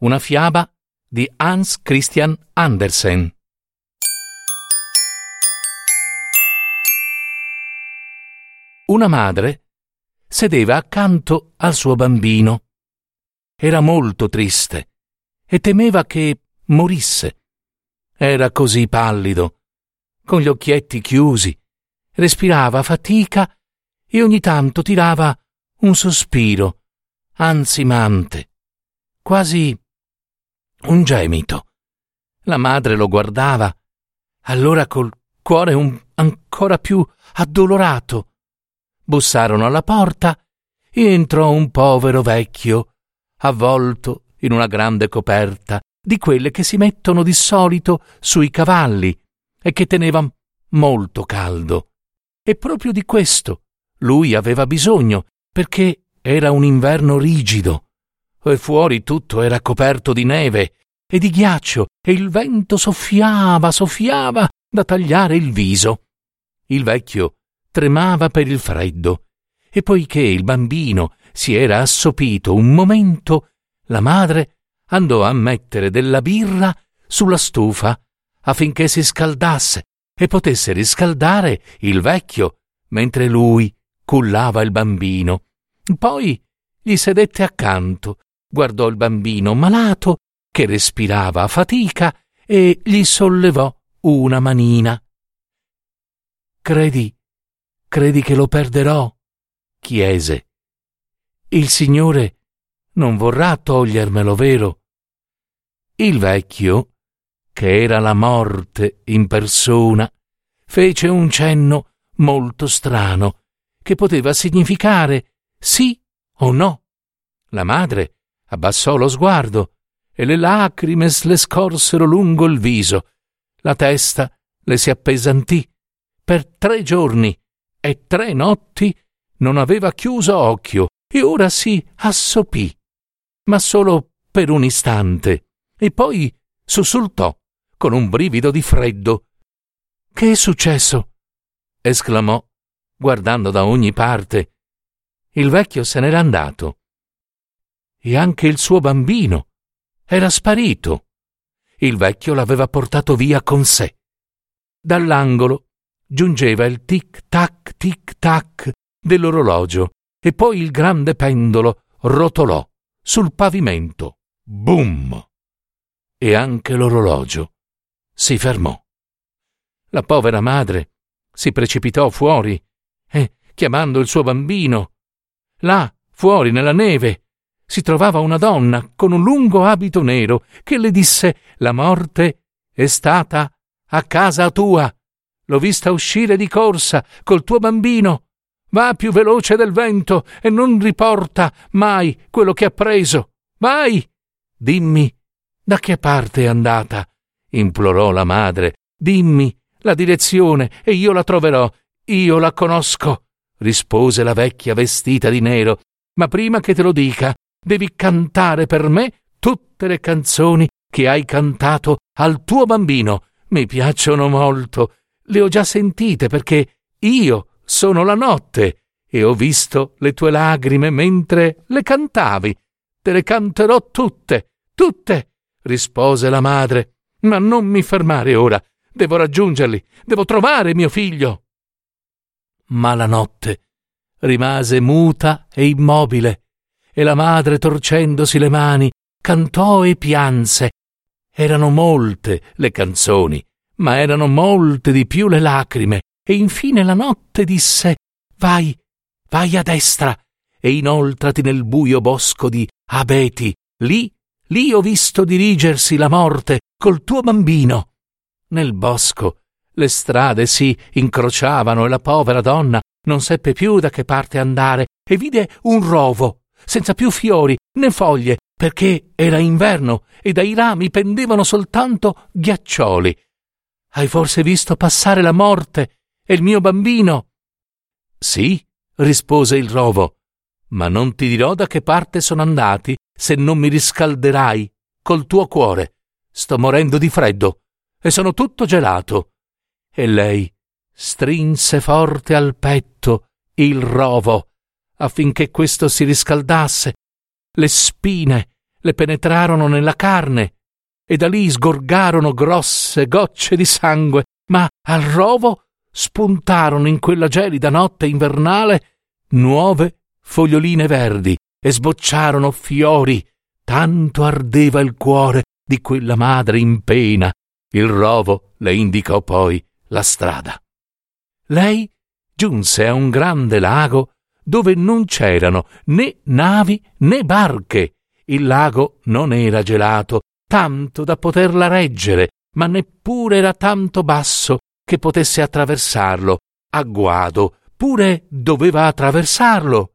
Una fiaba di Hans Christian Andersen. Una madre sedeva accanto al suo bambino. Era molto triste e temeva che morisse. Era così pallido, con gli occhietti chiusi, respirava a fatica e ogni tanto tirava un sospiro ansimante quasi un gemito. La madre lo guardava, allora col cuore un ancora più addolorato. Bussarono alla porta e entrò un povero vecchio, avvolto in una grande coperta di quelle che si mettono di solito sui cavalli e che teneva molto caldo. E proprio di questo lui aveva bisogno, perché era un inverno rigido e fuori tutto era coperto di neve e di ghiaccio e il vento soffiava, soffiava da tagliare il viso. Il vecchio tremava per il freddo e poiché il bambino si era assopito un momento, la madre andò a mettere della birra sulla stufa affinché si scaldasse e potesse riscaldare il vecchio mentre lui cullava il bambino. Poi gli sedette accanto guardò il bambino malato che respirava a fatica e gli sollevò una manina. Credi, credi che lo perderò? chiese. Il Signore non vorrà togliermelo, vero? Il vecchio, che era la morte in persona, fece un cenno molto strano, che poteva significare sì o no. La madre abbassò lo sguardo e le lacrime le scorsero lungo il viso. La testa le si appesantì. Per tre giorni e tre notti non aveva chiuso occhio e ora si assopì, ma solo per un istante, e poi sussultò con un brivido di freddo. Che è successo? esclamò, guardando da ogni parte. Il vecchio se n'era andato e anche il suo bambino era sparito. Il vecchio l'aveva portato via con sé. Dall'angolo giungeva il tic-tac, tic-tac dell'orologio e poi il grande pendolo rotolò sul pavimento. Boom! E anche l'orologio si fermò. La povera madre si precipitò fuori e, chiamando il suo bambino, là, fuori nella neve, si trovava una donna con un lungo abito nero che le disse La morte è stata a casa tua. L'ho vista uscire di corsa col tuo bambino. Va più veloce del vento e non riporta mai quello che ha preso. Vai! Dimmi da che parte è andata? implorò la madre. Dimmi la direzione e io la troverò. Io la conosco, rispose la vecchia vestita di nero. Ma prima che te lo dica, devi cantare per me tutte le canzoni che hai cantato al tuo bambino. Mi piacciono molto. Le ho già sentite perché io sono la notte e ho visto le tue lagrime mentre le cantavi. Te le canterò tutte, tutte, rispose la madre. Ma non mi fermare ora. Devo raggiungerli, devo trovare mio figlio. Ma la notte rimase muta e immobile e la madre, torcendosi le mani, cantò e pianse. Erano molte le canzoni, ma erano molte di più le lacrime, e infine la notte disse Vai, vai a destra, e inoltrati nel buio bosco di abeti. Lì, lì ho visto dirigersi la morte col tuo bambino. Nel bosco le strade si incrociavano e la povera donna non seppe più da che parte andare e vide un rovo senza più fiori né foglie, perché era inverno e dai rami pendevano soltanto ghiaccioli. Hai forse visto passare la morte e il mio bambino? Sì, rispose il rovo, ma non ti dirò da che parte sono andati se non mi riscalderai col tuo cuore. Sto morendo di freddo e sono tutto gelato. E lei strinse forte al petto il rovo affinché questo si riscaldasse. Le spine le penetrarono nella carne e da lì sgorgarono grosse gocce di sangue, ma al rovo spuntarono in quella gelida notte invernale nuove foglioline verdi e sbocciarono fiori. Tanto ardeva il cuore di quella madre in pena. Il rovo le indicò poi la strada. Lei giunse a un grande lago dove non c'erano né navi né barche. Il lago non era gelato, tanto da poterla reggere, ma neppure era tanto basso che potesse attraversarlo. A guado pure doveva attraversarlo.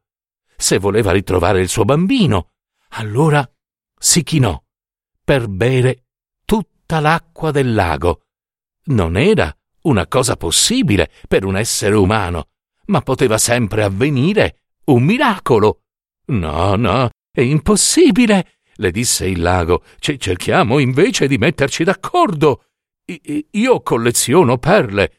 Se voleva ritrovare il suo bambino, allora si chinò per bere tutta l'acqua del lago. Non era una cosa possibile per un essere umano, ma poteva sempre avvenire un miracolo. No, no, è impossibile, le disse il lago. C- cerchiamo invece di metterci d'accordo. I- io colleziono perle.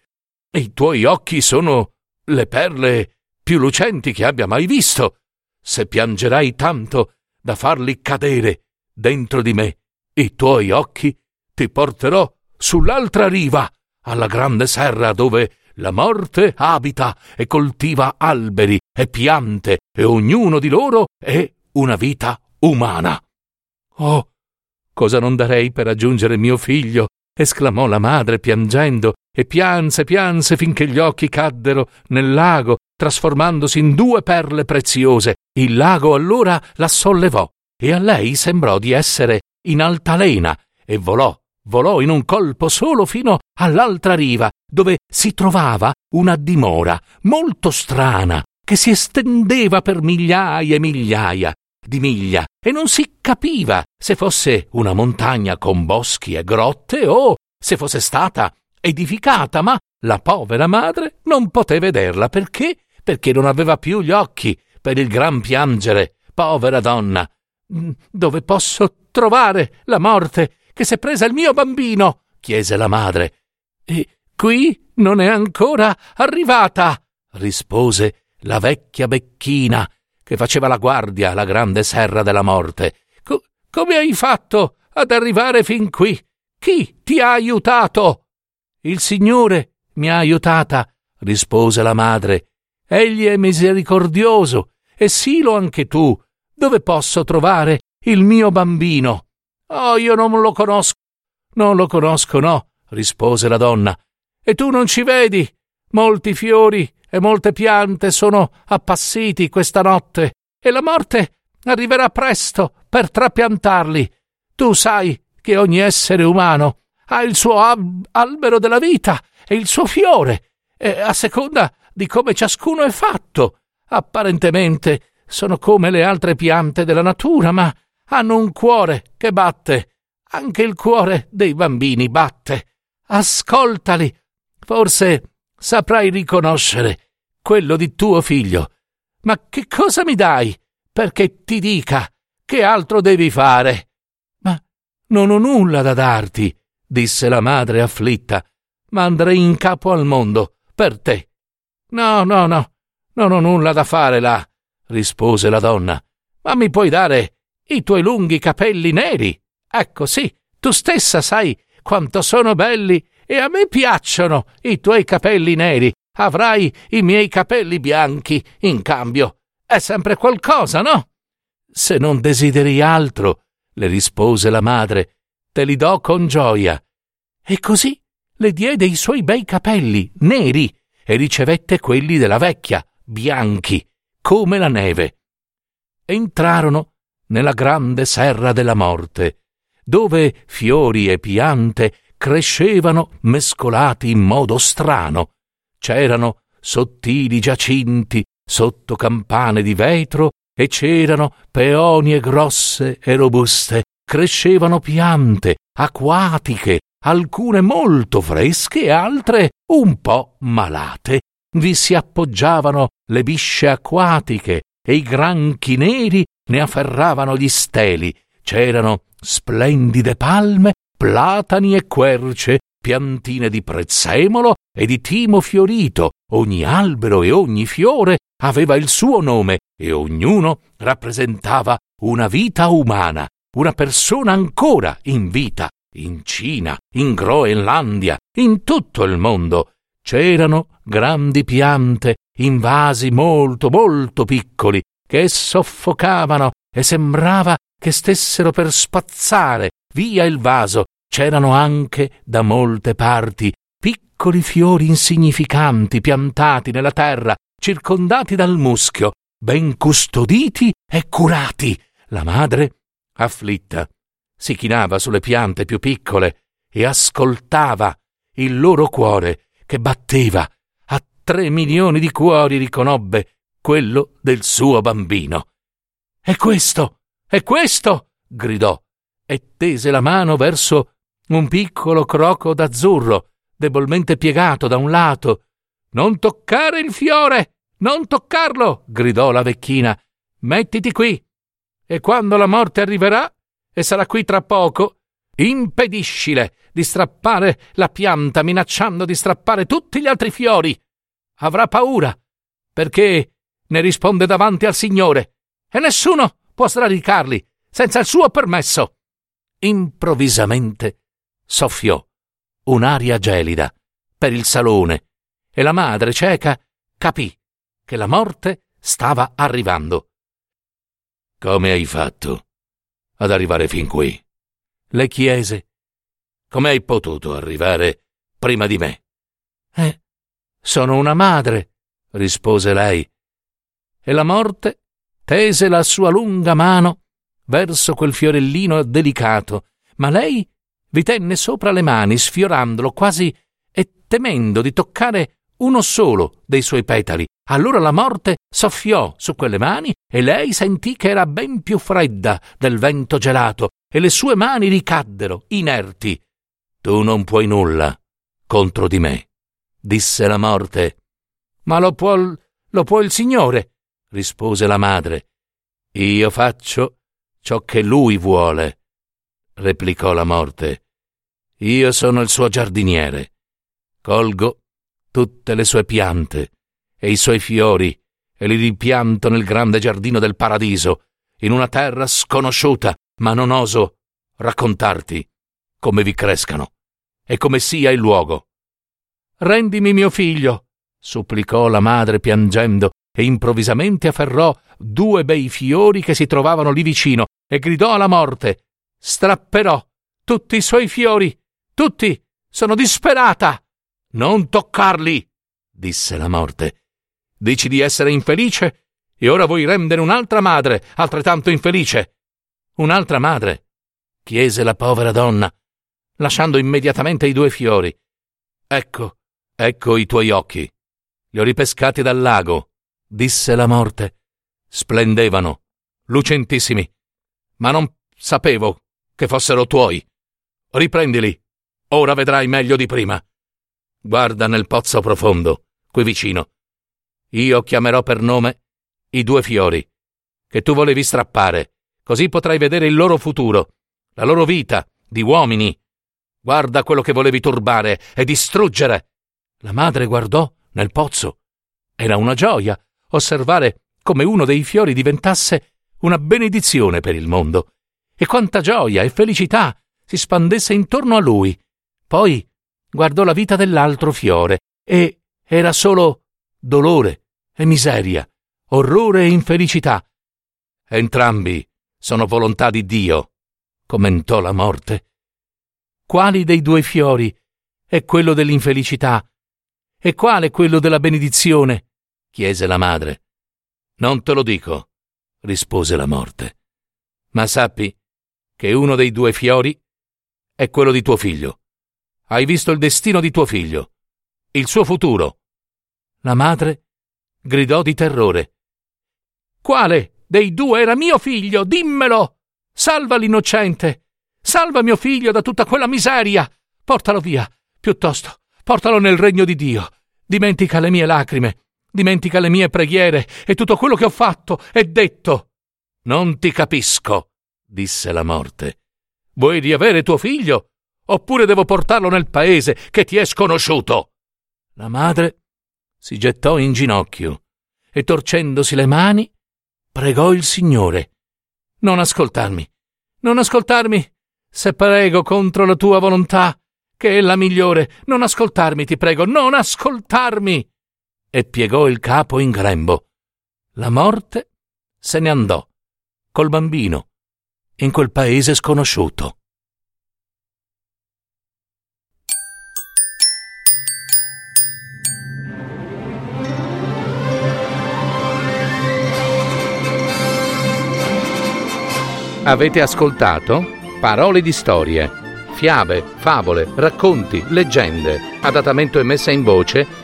E I tuoi occhi sono le perle più lucenti che abbia mai visto. Se piangerai tanto da farli cadere dentro di me, i tuoi occhi, ti porterò sull'altra riva, alla grande serra dove la morte abita e coltiva alberi e piante e ognuno di loro è una vita umana. Oh, cosa non darei per raggiungere mio figlio? esclamò la madre piangendo e pianse pianse finché gli occhi caddero nel lago, trasformandosi in due perle preziose. Il lago allora la sollevò e a lei sembrò di essere in altalena e volò volò in un colpo solo fino all'altra riva, dove si trovava una dimora molto strana, che si estendeva per migliaia e migliaia di miglia, e non si capiva se fosse una montagna con boschi e grotte o se fosse stata edificata, ma la povera madre non poté vederla perché? Perché non aveva più gli occhi per il gran piangere. Povera donna, dove posso trovare la morte che s'è presa il mio bambino? chiese la madre. E qui non è ancora arrivata, rispose la vecchia becchina che faceva la guardia alla grande serra della morte. Co- come hai fatto ad arrivare fin qui? Chi ti ha aiutato? Il Signore mi ha aiutata, rispose la madre. Egli è misericordioso e silo anche tu. Dove posso trovare il mio bambino? Oh, io non lo conosco. Non lo conosco, no, rispose la donna. E tu non ci vedi? Molti fiori e molte piante sono appassiti questa notte e la morte arriverà presto per trapiantarli. Tu sai che ogni essere umano ha il suo ab- albero della vita e il suo fiore, e a seconda di come ciascuno è fatto. Apparentemente sono come le altre piante della natura, ma hanno un cuore che batte. Anche il cuore dei bambini batte. Ascoltali. Forse saprai riconoscere quello di tuo figlio. Ma che cosa mi dai perché ti dica che altro devi fare? Ma non ho nulla da darti, disse la madre afflitta, ma andrei in capo al mondo per te. No, no, no, non ho nulla da fare là, rispose la donna, ma mi puoi dare i tuoi lunghi capelli neri. Ecco sì, tu stessa sai quanto sono belli e a me piacciono i tuoi capelli neri. Avrai i miei capelli bianchi in cambio. È sempre qualcosa, no? Se non desideri altro, le rispose la madre, te li do con gioia. E così le diede i suoi bei capelli neri e ricevette quelli della vecchia, bianchi, come la neve. Entrarono nella grande serra della morte, dove fiori e piante crescevano mescolati in modo strano. C'erano sottili giacinti sotto campane di vetro e c'erano peonie grosse e robuste, crescevano piante acquatiche, alcune molto fresche e altre un po' malate. Vi si appoggiavano le bisce acquatiche e i granchi neri ne afferravano gli steli. C'erano splendide palme, platani e querce, piantine di prezzemolo e di timo fiorito. Ogni albero e ogni fiore aveva il suo nome e ognuno rappresentava una vita umana, una persona ancora in vita. In Cina, in Groenlandia, in tutto il mondo c'erano grandi piante in vasi molto molto piccoli che soffocavano e sembrava che stessero per spazzare via il vaso. C'erano anche da molte parti piccoli fiori insignificanti piantati nella terra, circondati dal muschio, ben custoditi e curati. La madre, afflitta, si chinava sulle piante più piccole e ascoltava il loro cuore che batteva. A tre milioni di cuori riconobbe quello del suo bambino. È questo, è questo! gridò e tese la mano verso un piccolo croco d'azzurro, debolmente piegato da un lato. Non toccare il fiore! Non toccarlo! gridò la vecchina. Mettiti qui. E quando la morte arriverà, e sarà qui tra poco, impediscile di strappare la pianta minacciando di strappare tutti gli altri fiori. Avrà paura, perché ne risponde davanti al Signore, e nessuno può sradicarli senza il suo permesso. Improvvisamente soffiò un'aria gelida per il salone e la madre cieca capì che la morte stava arrivando. Come hai fatto ad arrivare fin qui? Le chiese. Come hai potuto arrivare prima di me? Eh, sono una madre, rispose lei. E la morte tese la sua lunga mano verso quel fiorellino delicato, ma lei vi tenne sopra le mani, sfiorandolo quasi e temendo di toccare uno solo dei suoi petali. Allora la morte soffiò su quelle mani e lei sentì che era ben più fredda del vento gelato e le sue mani ricaddero, inerti. Tu non puoi nulla contro di me, disse la morte. Ma lo può, lo può il Signore, rispose la madre. Io faccio ciò che lui vuole, replicò la morte. Io sono il suo giardiniere. Colgo tutte le sue piante e i suoi fiori e li ripianto nel grande giardino del paradiso, in una terra sconosciuta, ma non oso raccontarti come vi crescano e come sia il luogo. Rendimi mio figlio, supplicò la madre piangendo, e improvvisamente afferrò due bei fiori che si trovavano lì vicino e gridò alla morte Strapperò tutti i suoi fiori, tutti, sono disperata. Non toccarli, disse la morte. Dici di essere infelice e ora vuoi rendere un'altra madre altrettanto infelice. Un'altra madre? chiese la povera donna, lasciando immediatamente i due fiori. Ecco, ecco i tuoi occhi. Li ho ripescati dal lago, disse la morte. Splendevano, lucentissimi, ma non sapevo che fossero tuoi. Riprendili, ora vedrai meglio di prima. Guarda nel pozzo profondo, qui vicino. Io chiamerò per nome i due fiori che tu volevi strappare, così potrai vedere il loro futuro, la loro vita di uomini. Guarda quello che volevi turbare e distruggere. La madre guardò nel pozzo. Era una gioia osservare come uno dei fiori diventasse una benedizione per il mondo. E quanta gioia e felicità si spandesse intorno a lui. Poi guardò la vita dell'altro fiore e era solo dolore e miseria, orrore e infelicità. Entrambi sono volontà di Dio, commentò la morte. Quali dei due fiori è quello dell'infelicità e quale quello della benedizione? Chiese la madre. Non te lo dico, rispose la morte, ma sappi che uno dei due fiori è quello di tuo figlio. Hai visto il destino di tuo figlio, il suo futuro. La madre gridò di terrore. Quale dei due era mio figlio, dimmelo! Salva l'innocente! Salva mio figlio da tutta quella miseria! Portalo via, piuttosto, portalo nel regno di Dio. Dimentica le mie lacrime, dimentica le mie preghiere e tutto quello che ho fatto e detto. Non ti capisco, disse la morte. Vuoi riavere tuo figlio? Oppure devo portarlo nel paese che ti è sconosciuto? La madre si gettò in ginocchio e torcendosi le mani pregò il Signore. Non ascoltarmi, non ascoltarmi, se prego contro la tua volontà, che è la migliore, non ascoltarmi, ti prego, non ascoltarmi. E piegò il capo in grembo. La morte se ne andò, col bambino, in quel paese sconosciuto. Avete ascoltato Parole di storie, fiabe, favole, racconti, leggende, adattamento e messa in voce